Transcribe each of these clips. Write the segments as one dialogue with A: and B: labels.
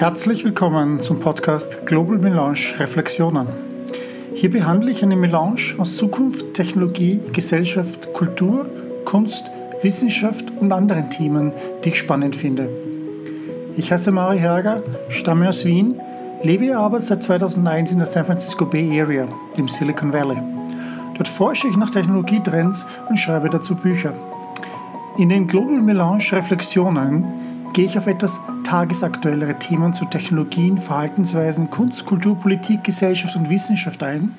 A: Herzlich willkommen zum Podcast Global Melange Reflexionen. Hier behandle ich eine Melange aus Zukunft, Technologie, Gesellschaft, Kultur, Kunst, Wissenschaft und anderen Themen, die ich spannend finde. Ich heiße Mari Herger, stamme aus Wien, lebe aber seit 2001 in der San Francisco Bay Area, dem Silicon Valley. Dort forsche ich nach Technologietrends und schreibe dazu Bücher. In den Global Melange Reflexionen gehe ich auf etwas tagesaktuellere Themen zu Technologien, Verhaltensweisen, Kunst, Kultur, Politik, Gesellschaft und Wissenschaft ein,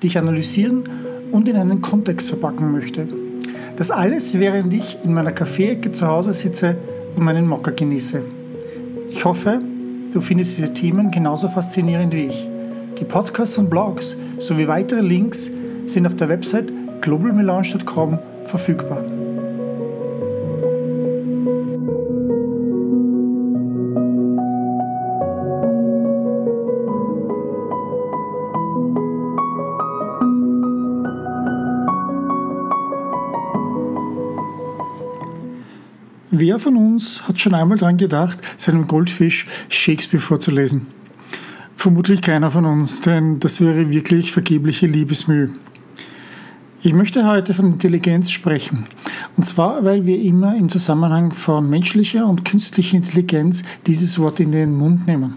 A: die ich analysieren und in einen Kontext verpacken möchte. Das alles, während ich in meiner Kaffeeecke zu Hause sitze und meinen Mocker genieße. Ich hoffe, du findest diese Themen genauso faszinierend wie ich. Die Podcasts und Blogs sowie weitere Links sind auf der Website globalmelange.com verfügbar. Wer von uns hat schon einmal daran gedacht, seinem Goldfisch Shakespeare vorzulesen? Vermutlich keiner von uns, denn das wäre wirklich vergebliche Liebesmühe. Ich möchte heute von Intelligenz sprechen. Und zwar, weil wir immer im Zusammenhang von menschlicher und künstlicher Intelligenz dieses Wort in den Mund nehmen.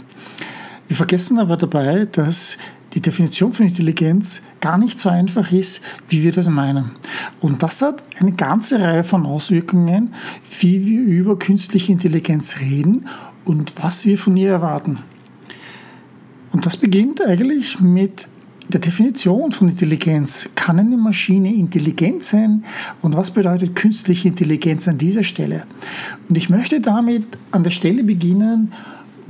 A: Wir vergessen aber dabei, dass die Definition von Intelligenz gar nicht so einfach ist, wie wir das meinen. Und das hat eine ganze Reihe von Auswirkungen, wie wir über künstliche Intelligenz reden und was wir von ihr erwarten. Und das beginnt eigentlich mit der Definition von Intelligenz. Kann eine Maschine intelligent sein? Und was bedeutet künstliche Intelligenz an dieser Stelle? Und ich möchte damit an der Stelle beginnen,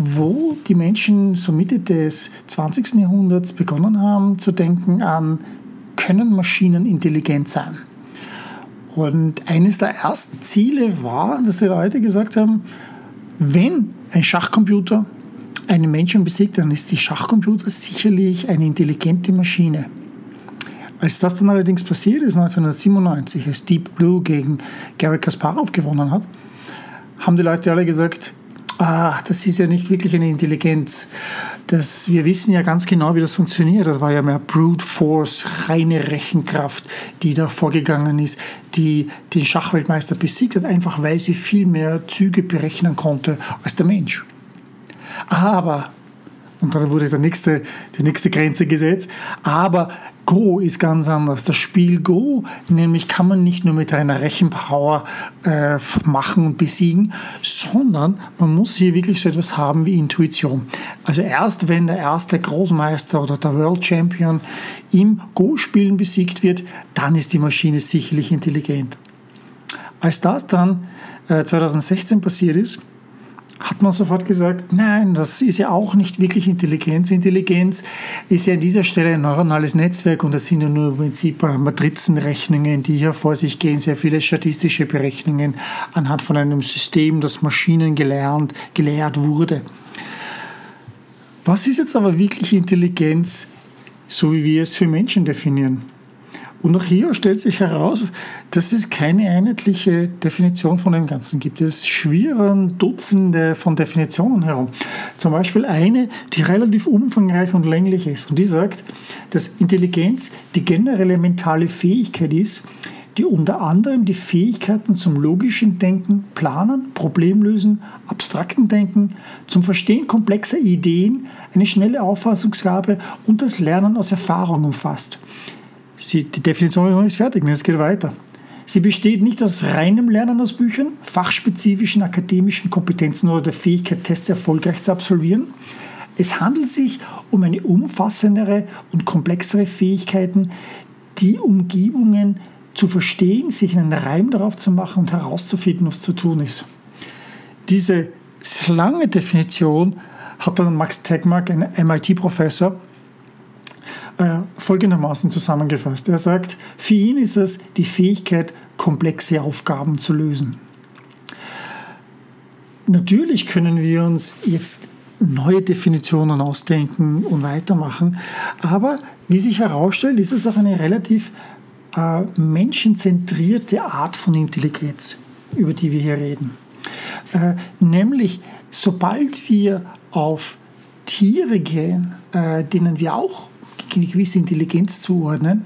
A: wo die Menschen so Mitte des 20. Jahrhunderts begonnen haben zu denken an, können Maschinen intelligent sein? Und eines der ersten Ziele war, dass die Leute gesagt haben, wenn ein Schachcomputer einen Menschen besiegt, dann ist die Schachcomputer sicherlich eine intelligente Maschine. Als das dann allerdings passiert ist, 1997, als Deep Blue gegen Gary Kasparov gewonnen hat, haben die Leute alle gesagt, ah, das ist ja nicht wirklich eine Intelligenz. Das, wir wissen ja ganz genau, wie das funktioniert. Das war ja mehr Brute Force, reine Rechenkraft, die da vorgegangen ist, die den Schachweltmeister besiegt hat, einfach weil sie viel mehr Züge berechnen konnte als der Mensch. Aber und dann wurde der nächste, die nächste Grenze gesetzt. Aber Go ist ganz anders. Das Spiel Go, nämlich kann man nicht nur mit einer Rechenpower äh, machen und besiegen, sondern man muss hier wirklich so etwas haben wie Intuition. Also erst wenn der erste Großmeister oder der World Champion im Go-Spielen besiegt wird, dann ist die Maschine sicherlich intelligent. Als das dann äh, 2016 passiert ist, hat man sofort gesagt, nein, das ist ja auch nicht wirklich Intelligenz. Intelligenz ist ja an dieser Stelle ein neuronales Netzwerk und das sind ja nur im Prinzip Matrizenrechnungen, die hier vor sich gehen, sehr viele statistische Berechnungen anhand von einem System, das Maschinen gelernt, gelehrt wurde. Was ist jetzt aber wirklich Intelligenz, so wie wir es für Menschen definieren? Und auch hier stellt sich heraus, dass es keine einheitliche Definition von dem Ganzen gibt. Es schwirren Dutzende von Definitionen herum. Zum Beispiel eine, die relativ umfangreich und länglich ist. Und die sagt, dass Intelligenz die generelle mentale Fähigkeit ist, die unter anderem die Fähigkeiten zum logischen Denken, Planen, Problemlösen, abstrakten Denken, zum Verstehen komplexer Ideen, eine schnelle Auffassungsgabe und das Lernen aus Erfahrung umfasst. Sie, die Definition ist noch nicht fertig, es geht weiter. Sie besteht nicht aus reinem Lernen aus Büchern, fachspezifischen akademischen Kompetenzen oder der Fähigkeit, Tests erfolgreich zu absolvieren. Es handelt sich um eine umfassendere und komplexere Fähigkeiten, die Umgebungen zu verstehen, sich einen Reim darauf zu machen und herauszufinden, was zu tun ist. Diese lange Definition hat dann Max Tegmark, ein MIT-Professor, äh, folgendermaßen zusammengefasst. Er sagt, für ihn ist es die Fähigkeit, komplexe Aufgaben zu lösen. Natürlich können wir uns jetzt neue Definitionen ausdenken und weitermachen, aber wie sich herausstellt, ist es auch eine relativ äh, menschenzentrierte Art von Intelligenz, über die wir hier reden. Äh, nämlich, sobald wir auf Tiere gehen, äh, denen wir auch eine gewisse Intelligenz zuordnen,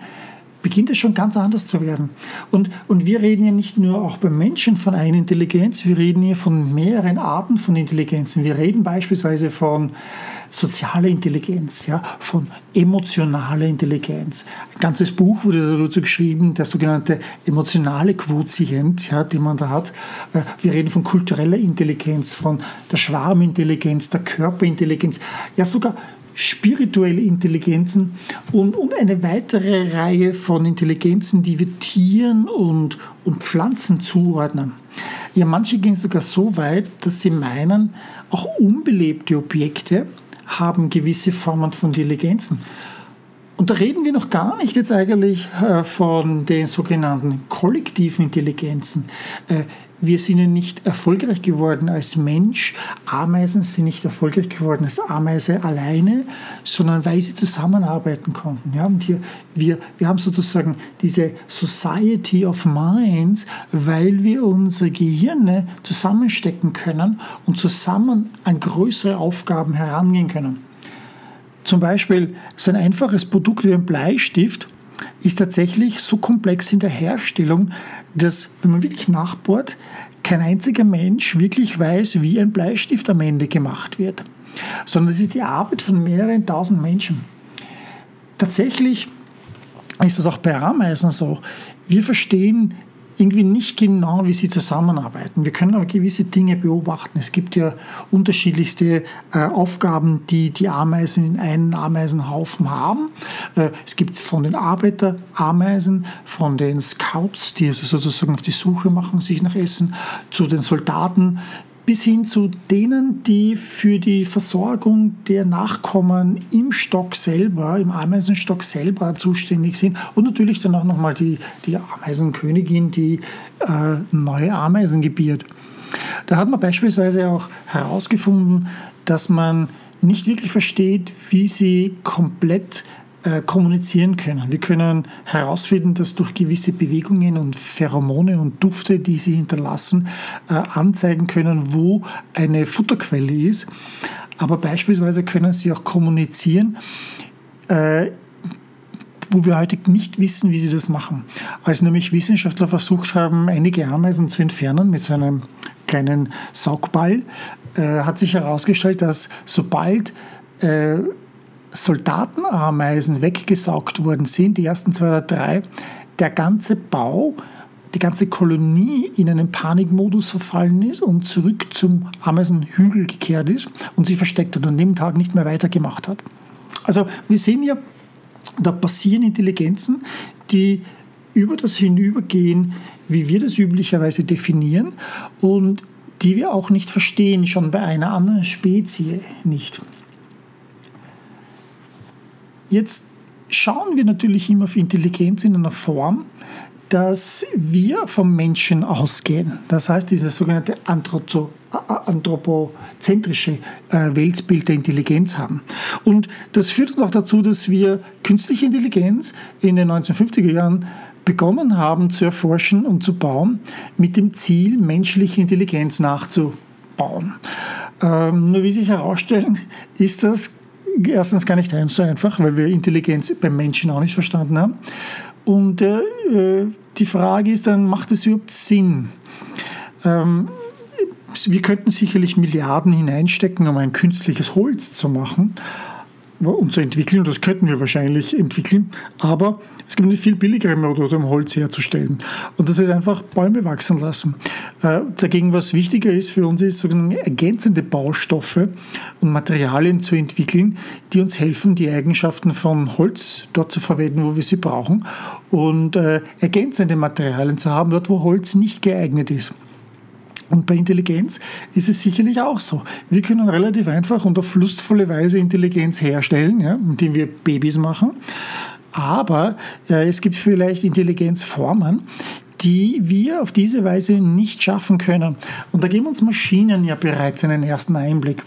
A: beginnt es schon ganz anders zu werden. Und, und wir reden ja nicht nur auch beim Menschen von einer Intelligenz, wir reden hier von mehreren Arten von Intelligenzen. Wir reden beispielsweise von sozialer Intelligenz, ja, von emotionaler Intelligenz. Ein ganzes Buch wurde dazu geschrieben, der sogenannte emotionale Quotient, ja, den man da hat. Äh, wir reden von kultureller Intelligenz, von der Schwarmintelligenz, der Körperintelligenz, ja sogar spirituelle Intelligenzen und, und eine weitere Reihe von Intelligenzen, die wir Tieren und, und Pflanzen zuordnen. Ja, manche gehen sogar so weit, dass sie meinen, auch unbelebte Objekte haben gewisse Formen von Intelligenzen. Und da reden wir noch gar nicht jetzt eigentlich äh, von den sogenannten kollektiven Intelligenzen. Wir sind nicht erfolgreich geworden als Mensch. Ameisen sind nicht erfolgreich geworden als Ameise alleine, sondern weil sie zusammenarbeiten konnten. Ja, und hier, wir, wir haben sozusagen diese Society of Minds, weil wir unsere Gehirne zusammenstecken können und zusammen an größere Aufgaben herangehen können. Zum Beispiel so ein einfaches Produkt wie ein Bleistift ist tatsächlich so komplex in der Herstellung, dass, wenn man wirklich nachbohrt, kein einziger Mensch wirklich weiß, wie ein Bleistift am Ende gemacht wird, sondern es ist die Arbeit von mehreren tausend Menschen. Tatsächlich ist das auch bei Ameisen so. Wir verstehen irgendwie nicht genau, wie sie zusammenarbeiten. Wir können aber gewisse Dinge beobachten. Es gibt ja unterschiedlichste äh, Aufgaben, die die Ameisen in einem Ameisenhaufen haben. Äh, es gibt von den Arbeiterameisen, von den Scouts, die also sozusagen auf die Suche machen, sich nach Essen, zu den Soldaten, bis hin zu denen, die für die Versorgung der Nachkommen im Stock selber, im Ameisenstock selber zuständig sind und natürlich dann auch nochmal die, die Ameisenkönigin, die äh, neue Ameisen gebiert. Da hat man beispielsweise auch herausgefunden, dass man nicht wirklich versteht, wie sie komplett äh, kommunizieren können. Wir können herausfinden, dass durch gewisse Bewegungen und Pheromone und Dufte, die sie hinterlassen, äh, anzeigen können, wo eine Futterquelle ist. Aber beispielsweise können sie auch kommunizieren, äh, wo wir heute nicht wissen, wie sie das machen. Als nämlich Wissenschaftler versucht haben, einige Ameisen zu entfernen mit so einem kleinen Saugball, hat sich herausgestellt, dass sobald Soldatenameisen weggesaugt worden sind, die ersten zwei oder drei, der ganze Bau, die ganze Kolonie in einen Panikmodus verfallen ist und zurück zum Ameisenhügel gekehrt ist und sich versteckt hat und an dem Tag nicht mehr weitergemacht hat. Also wir sehen ja, da passieren Intelligenzen, die über das hinübergehen, wie wir das üblicherweise definieren und die wir auch nicht verstehen, schon bei einer anderen Spezie nicht. Jetzt schauen wir natürlich immer auf Intelligenz in einer Form, dass wir vom Menschen ausgehen. Das heißt, dieses sogenannte anthropozentrische äh, Weltbild der Intelligenz haben. Und das führt uns auch dazu, dass wir künstliche Intelligenz in den 1950er Jahren begonnen haben zu erforschen und zu bauen, mit dem Ziel, menschliche Intelligenz nachzubauen. Ähm, nur wie sich herausstellt, ist das erstens gar nicht so einfach, weil wir Intelligenz beim Menschen auch nicht verstanden haben. Und äh, äh, die Frage ist dann, macht es überhaupt Sinn? Ähm, wir könnten sicherlich Milliarden hineinstecken, um ein künstliches Holz zu machen um zu entwickeln. Und das könnten wir wahrscheinlich entwickeln. Aber es gibt eine viel billigere Methode, um Holz herzustellen. Und das ist einfach Bäume wachsen lassen. Äh, dagegen, was wichtiger ist für uns, ist sogenannte ergänzende Baustoffe und Materialien zu entwickeln, die uns helfen, die Eigenschaften von Holz dort zu verwenden, wo wir sie brauchen. Und äh, ergänzende Materialien zu haben, dort, wo Holz nicht geeignet ist. Und bei Intelligenz ist es sicherlich auch so. Wir können relativ einfach und auf lustvolle Weise Intelligenz herstellen, ja, indem wir Babys machen. Aber äh, es gibt vielleicht Intelligenzformen, die wir auf diese Weise nicht schaffen können. Und da geben uns Maschinen ja bereits einen ersten Einblick.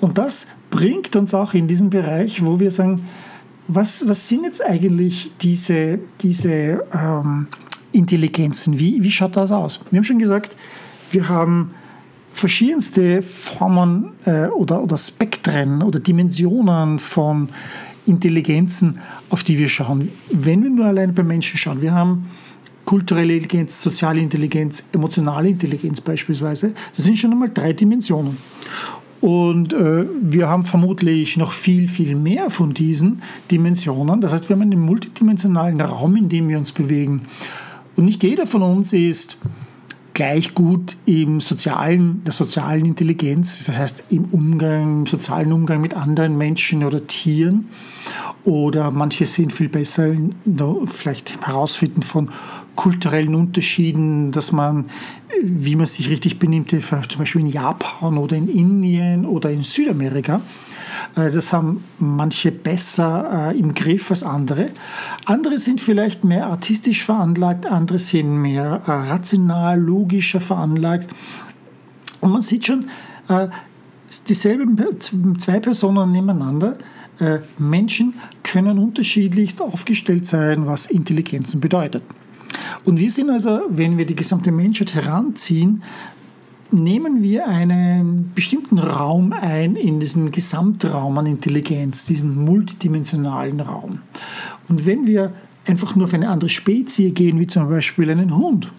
A: Und das bringt uns auch in diesen Bereich, wo wir sagen, was, was sind jetzt eigentlich diese, diese ähm, Intelligenzen? Wie, wie schaut das aus? Wir haben schon gesagt, wir haben verschiedenste Formen äh, oder, oder Spektren oder Dimensionen von Intelligenzen, auf die wir schauen. Wenn wir nur allein bei Menschen schauen, wir haben kulturelle Intelligenz, soziale Intelligenz, emotionale Intelligenz beispielsweise, das sind schon einmal drei Dimensionen. Und äh, wir haben vermutlich noch viel, viel mehr von diesen Dimensionen. Das heißt, wir haben einen multidimensionalen Raum, in dem wir uns bewegen. Und nicht jeder von uns ist gleich gut im sozialen, der sozialen Intelligenz, das heißt im Umgang, im sozialen Umgang mit anderen Menschen oder Tieren. Oder manche sind viel besser vielleicht im Herausfinden von kulturellen Unterschieden, dass man, wie man sich richtig benimmt, zum Beispiel in Japan oder in Indien oder in Südamerika. Äh, das haben manche besser äh, im Griff als andere. Andere sind vielleicht mehr artistisch veranlagt, andere sind mehr äh, rational, logischer veranlagt. Und man sieht schon, dieselben zwei Personen nebeneinander. Menschen können unterschiedlichst aufgestellt sein, was Intelligenzen bedeutet. Und wir sind also, wenn wir die gesamte Menschheit heranziehen, nehmen wir einen bestimmten Raum ein in diesen Gesamtraum an Intelligenz, diesen multidimensionalen Raum. Und wenn wir einfach nur auf eine andere Spezie gehen, wie zum Beispiel einen Hund,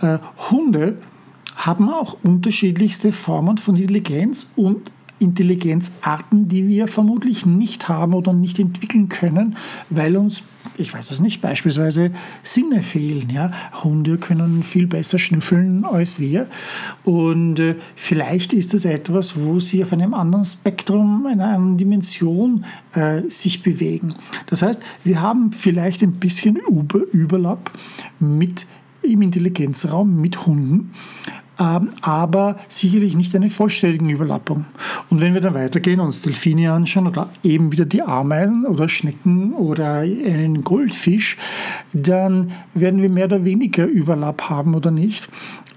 A: äh, Hunde haben auch unterschiedlichste Formen von Intelligenz und Intelligenzarten, die wir vermutlich nicht haben oder nicht entwickeln können, weil uns, ich weiß es nicht, beispielsweise Sinne fehlen. Ja? Hunde können viel besser schnüffeln als wir und äh, vielleicht ist das etwas, wo sie auf einem anderen Spektrum, einer anderen Dimension äh, sich bewegen. Das heißt, wir haben vielleicht ein bisschen Über Überlapp mit im Intelligenzraum mit Hunden, aber sicherlich nicht eine vollständige Überlappung. Und wenn wir dann weitergehen und uns Delfine anschauen oder eben wieder die Ameisen oder Schnecken oder einen Goldfisch, dann werden wir mehr oder weniger Überlapp haben oder nicht.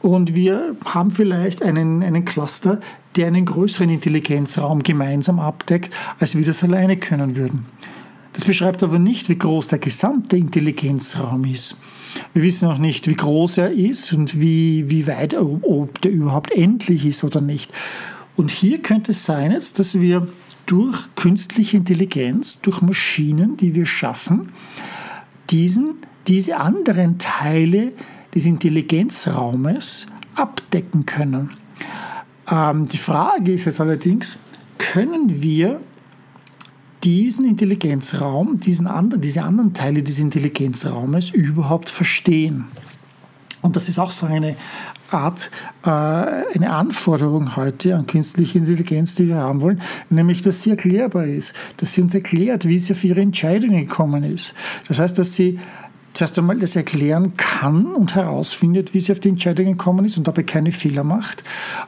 A: Und wir haben vielleicht einen, einen Cluster, der einen größeren Intelligenzraum gemeinsam abdeckt, als wir das alleine können würden. Das beschreibt aber nicht, wie groß der gesamte Intelligenzraum ist. Wir wissen auch nicht, wie groß er ist und wie, wie weit, ob der überhaupt endlich ist oder nicht. Und hier könnte es sein jetzt, dass wir durch künstliche Intelligenz, durch Maschinen, die wir schaffen, diesen, diese anderen Teile des Intelligenzraumes abdecken können. Ähm, die Frage ist jetzt allerdings, können wir diesen Intelligenzraum, diesen anderen, diese anderen Teile des Intelligenzraumes überhaupt verstehen. Und das ist auch so eine Art, äh, eine Anforderung heute an künstliche Intelligenz, die wir haben wollen, nämlich, dass sie erklärbar ist, dass sie uns erklärt, wie sie auf ihre Entscheidungen gekommen ist. Das heißt, dass sie zuerst einmal das erklären kann und herausfindet, wie sie auf die Entscheidungen gekommen ist und dabei keine Fehler macht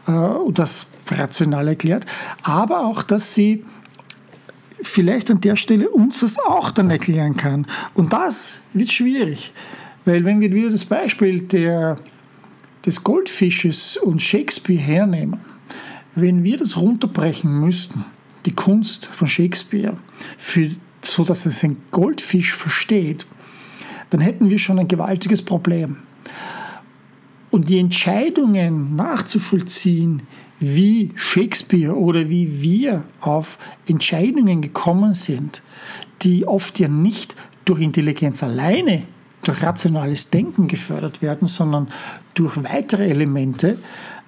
A: äh, und das rational erklärt, aber auch, dass sie vielleicht an der Stelle uns das auch dann erklären kann. Und das wird schwierig, weil wenn wir wieder das Beispiel der, des Goldfisches und Shakespeare hernehmen, wenn wir das runterbrechen müssten, die Kunst von Shakespeare, für, so dass es ein Goldfisch versteht, dann hätten wir schon ein gewaltiges Problem. Und die Entscheidungen nachzuvollziehen, wie Shakespeare oder wie wir auf Entscheidungen gekommen sind, die oft ja nicht durch Intelligenz alleine, durch rationales Denken gefördert werden, sondern durch weitere Elemente,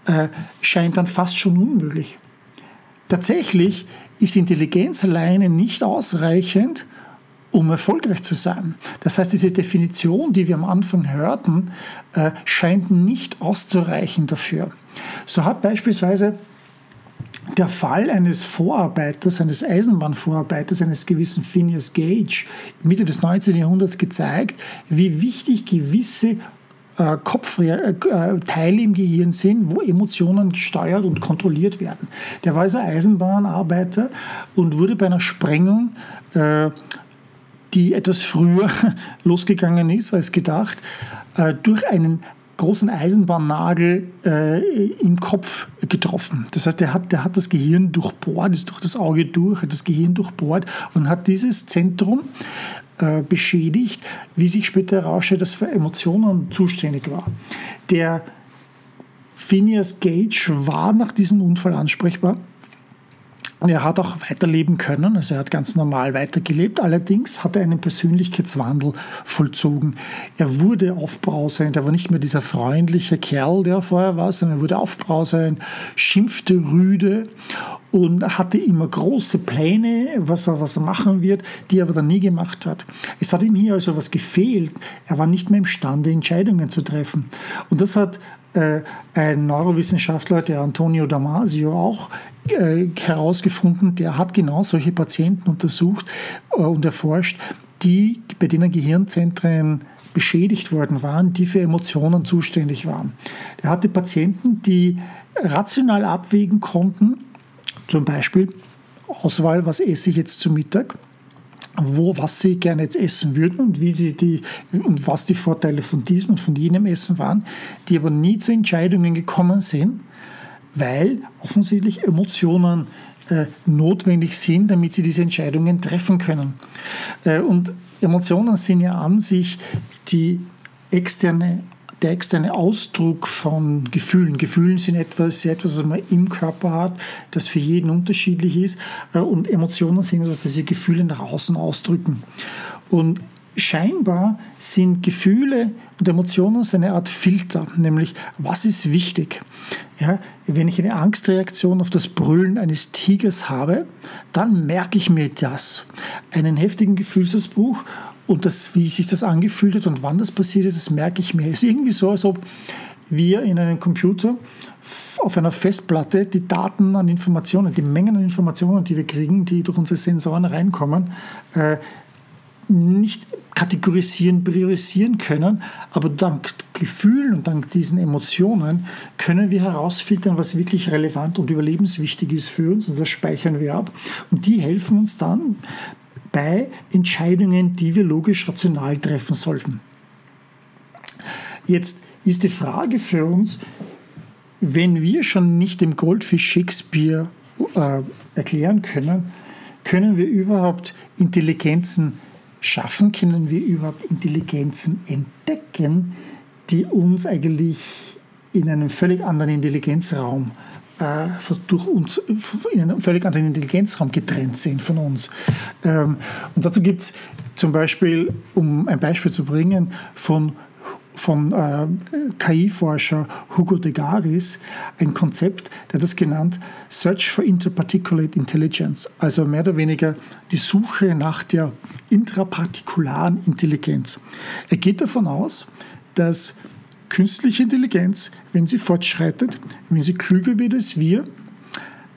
A: äh, scheint dann fast schon unmöglich. Tatsächlich ist Intelligenz alleine nicht ausreichend, um erfolgreich zu sein. Das heißt, diese Definition, die wir am Anfang hörten, äh, scheint nicht auszureichen dafür. So hat beispielsweise der Fall eines Vorarbeiters, eines Eisenbahnvorarbeiters, eines gewissen Phineas Gage Mitte des 19. Jahrhunderts gezeigt, wie wichtig gewisse äh, Kopfteile äh, im Gehirn sind, wo Emotionen gesteuert und kontrolliert werden. Der war also Eisenbahnarbeiter und wurde bei einer Sprengung, äh, die etwas früher losgegangen ist als gedacht, durch einen großen Eisenbahnnagel äh, im Kopf getroffen. Das heißt, er hat, der hat das Gehirn durchbohrt, ist durch das Auge durch, hat das Gehirn durchbohrt und hat dieses Zentrum äh, beschädigt, wie sich später herausstellt, das für Emotionen zuständig war. Der Phineas Gage war nach diesem Unfall ansprechbar. Er hat auch weiterleben können, also er hat ganz normal weitergelebt. Allerdings hat er einen Persönlichkeitswandel vollzogen. Er wurde aufbrausend, er war nicht mehr dieser freundliche Kerl, der er vorher war, sondern er wurde aufbrausend, schimpfte rüde und hatte immer große Pläne, was er, was er machen wird, die er aber dann nie gemacht hat. Es hat ihm hier also was gefehlt. Er war nicht mehr imstande, Entscheidungen zu treffen. Und das hat ein Neurowissenschaftler, der Antonio Damasio, auch äh, herausgefunden, der hat genau solche Patienten untersucht äh, und erforscht, die, bei denen Gehirnzentren beschädigt worden waren, die für Emotionen zuständig waren. Er hatte Patienten, die rational abwägen konnten, zum Beispiel Auswahl, was esse ich jetzt zu Mittag, wo, was sie gerne jetzt essen würden und wie sie die und was die Vorteile von diesem und von jenem Essen waren, die aber nie zu Entscheidungen gekommen sind, weil offensichtlich Emotionen äh, notwendig sind, damit sie diese Entscheidungen treffen können. Äh, und Emotionen sind ja an sich die externe der externe Ausdruck von Gefühlen. Gefühlen sind etwas, etwas, was man im Körper hat, das für jeden unterschiedlich ist. Äh, und Emotionen sind etwas, das sie Gefühle nach außen ausdrücken. Und scheinbar sind Gefühle und Emotionen eine Art Filter, nämlich was ist wichtig. Ja, wenn ich eine Angstreaktion auf das Brüllen eines Tigers habe, dann merke ich mir das. Einen heftigen Gefühlsausbruch und das, wie sich das angefühlt hat und wann das passiert ist, das merke ich mir. Es ist irgendwie so, als ob wir in einem Computer auf einer Festplatte die Daten an Informationen, die Mengen an Informationen, die wir kriegen, die durch unsere Sensoren reinkommen, äh, nicht kategorisieren, priorisieren können, aber dank Gefühlen und dank diesen Emotionen können wir herausfiltern, was wirklich relevant und überlebenswichtig ist für uns und das speichern wir ab. Und die helfen uns dann bei Entscheidungen, die wir logisch rational treffen sollten. Jetzt ist die Frage für uns, wenn wir schon nicht dem Goldfisch Shakespeare äh, erklären können, können wir überhaupt Intelligenzen schaffen, können wir überhaupt Intelligenzen entdecken, die uns eigentlich in einem völlig anderen Intelligenzraum äh, durch uns in einem völlig anderen Intelligenzraum getrennt sind von uns. Ähm, und dazu gibt es zum Beispiel, um ein Beispiel zu bringen, von vom äh, KI-Forscher Hugo de Garis ein Konzept, der das genannt Search for Interparticulate Intelligence, also mehr oder weniger die Suche nach der intrapartikularen Intelligenz. Er geht davon aus, dass künstliche Intelligenz, wenn sie fortschreitet, wenn sie klüger wird als wir,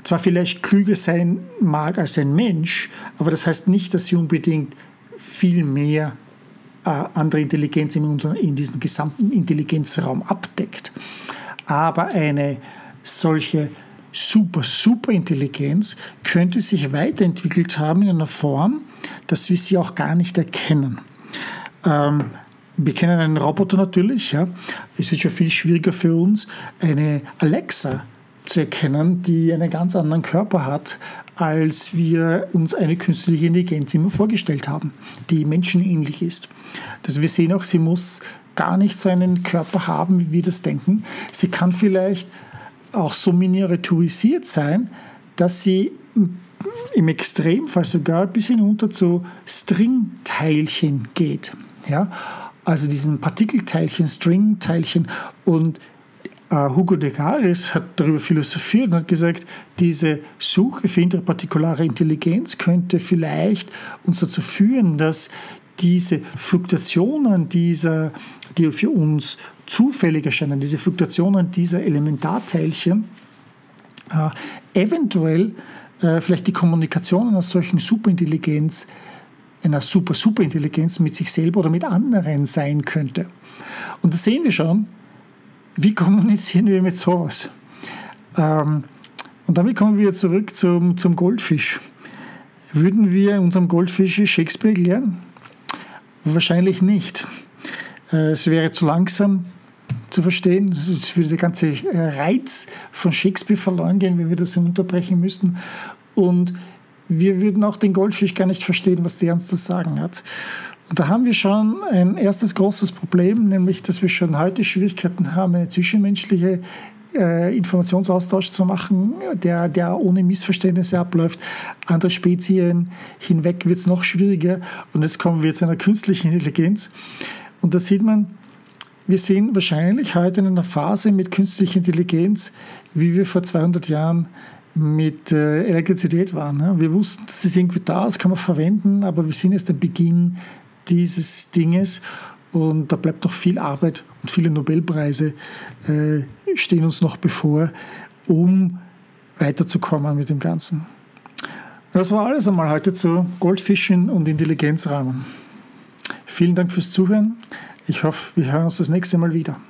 A: zwar vielleicht klüger sein mag als ein Mensch, aber das heißt nicht, dass sie unbedingt viel mehr äh, andere Intelligenz in, unserem, in diesem gesamten Intelligenzraum abdeckt. Aber eine solche super, super Intelligenz könnte sich weiterentwickelt haben in einer Form, dass wir sie auch gar nicht erkennen. Ähm, wir kennen einen Roboter natürlich, ja. Es ist schon viel schwieriger für uns, eine Alexa zu erkennen, die einen ganz anderen Körper hat, als wir uns eine künstliche Intelligenz immer vorgestellt haben, die menschenähnlich ist. Dass wir sehen auch, sie muss gar nicht so einen Körper haben, wie wir das denken. Sie kann vielleicht auch so miniaturisiert sein, dass sie im Extremfall sogar bis hinunter zu Stringteilchen geht. Ja? Also diesen Partikelteilchen, Stringteilchen. Und äh, Hugo de Garis hat darüber philosophiert und hat gesagt, diese Suche für interpartikulare Intelligenz könnte vielleicht uns dazu führen, dass diese Fluktuationen dieser, die für uns zufällig erscheinen, diese Fluktuationen dieser Elementarteilchen, äh, eventuell äh, vielleicht die Kommunikation einer solchen Superintelligenz einer super, super Intelligenz mit sich selber oder mit anderen sein könnte. Und da sehen wir schon, wie kommunizieren wir mit sowas? Ähm, und damit kommen wir zurück zum, zum Goldfisch. Würden wir unserem Goldfisch Shakespeare erklären? Wahrscheinlich nicht. Äh, es wäre zu langsam zu verstehen. Es würde der ganze Reiz von Shakespeare verloren gehen, wenn wir das unterbrechen müssten. Und wir würden auch den Goldfisch gar nicht verstehen, was der uns zu sagen hat. Und da haben wir schon ein erstes großes Problem, nämlich dass wir schon heute Schwierigkeiten haben, eine zwischenmenschliche äh, Informationsaustausch zu machen, der, der ohne Missverständnisse abläuft. Andere Spezien hinweg wird es noch schwieriger. Und jetzt kommen wir zu einer künstlichen Intelligenz. Und da sieht man, wir sind wahrscheinlich heute in einer Phase mit künstlicher Intelligenz, wie wir vor 200 Jahren mit äh, Elektrizität waren. Ne? Wir wussten, das ist irgendwie da, das kann man verwenden, aber wir sind jetzt am Beginn dieses Dinges und da bleibt noch viel Arbeit und viele Nobelpreise äh, stehen uns noch bevor, um weiterzukommen mit dem Ganzen. Das war alles einmal heute zu Goldfischen und Intelligenzrahmen. Vielen Dank fürs Zuhören. Ich hoffe, wir hören uns das nächste Mal wieder.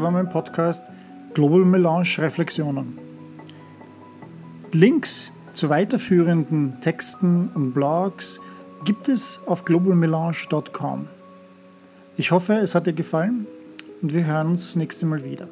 A: War mein Podcast Global Melange Reflexionen. Links zu weiterführenden Texten und Blogs gibt es auf globalmelange.com. Ich hoffe, es hat dir gefallen und wir hören uns das nächste Mal wieder.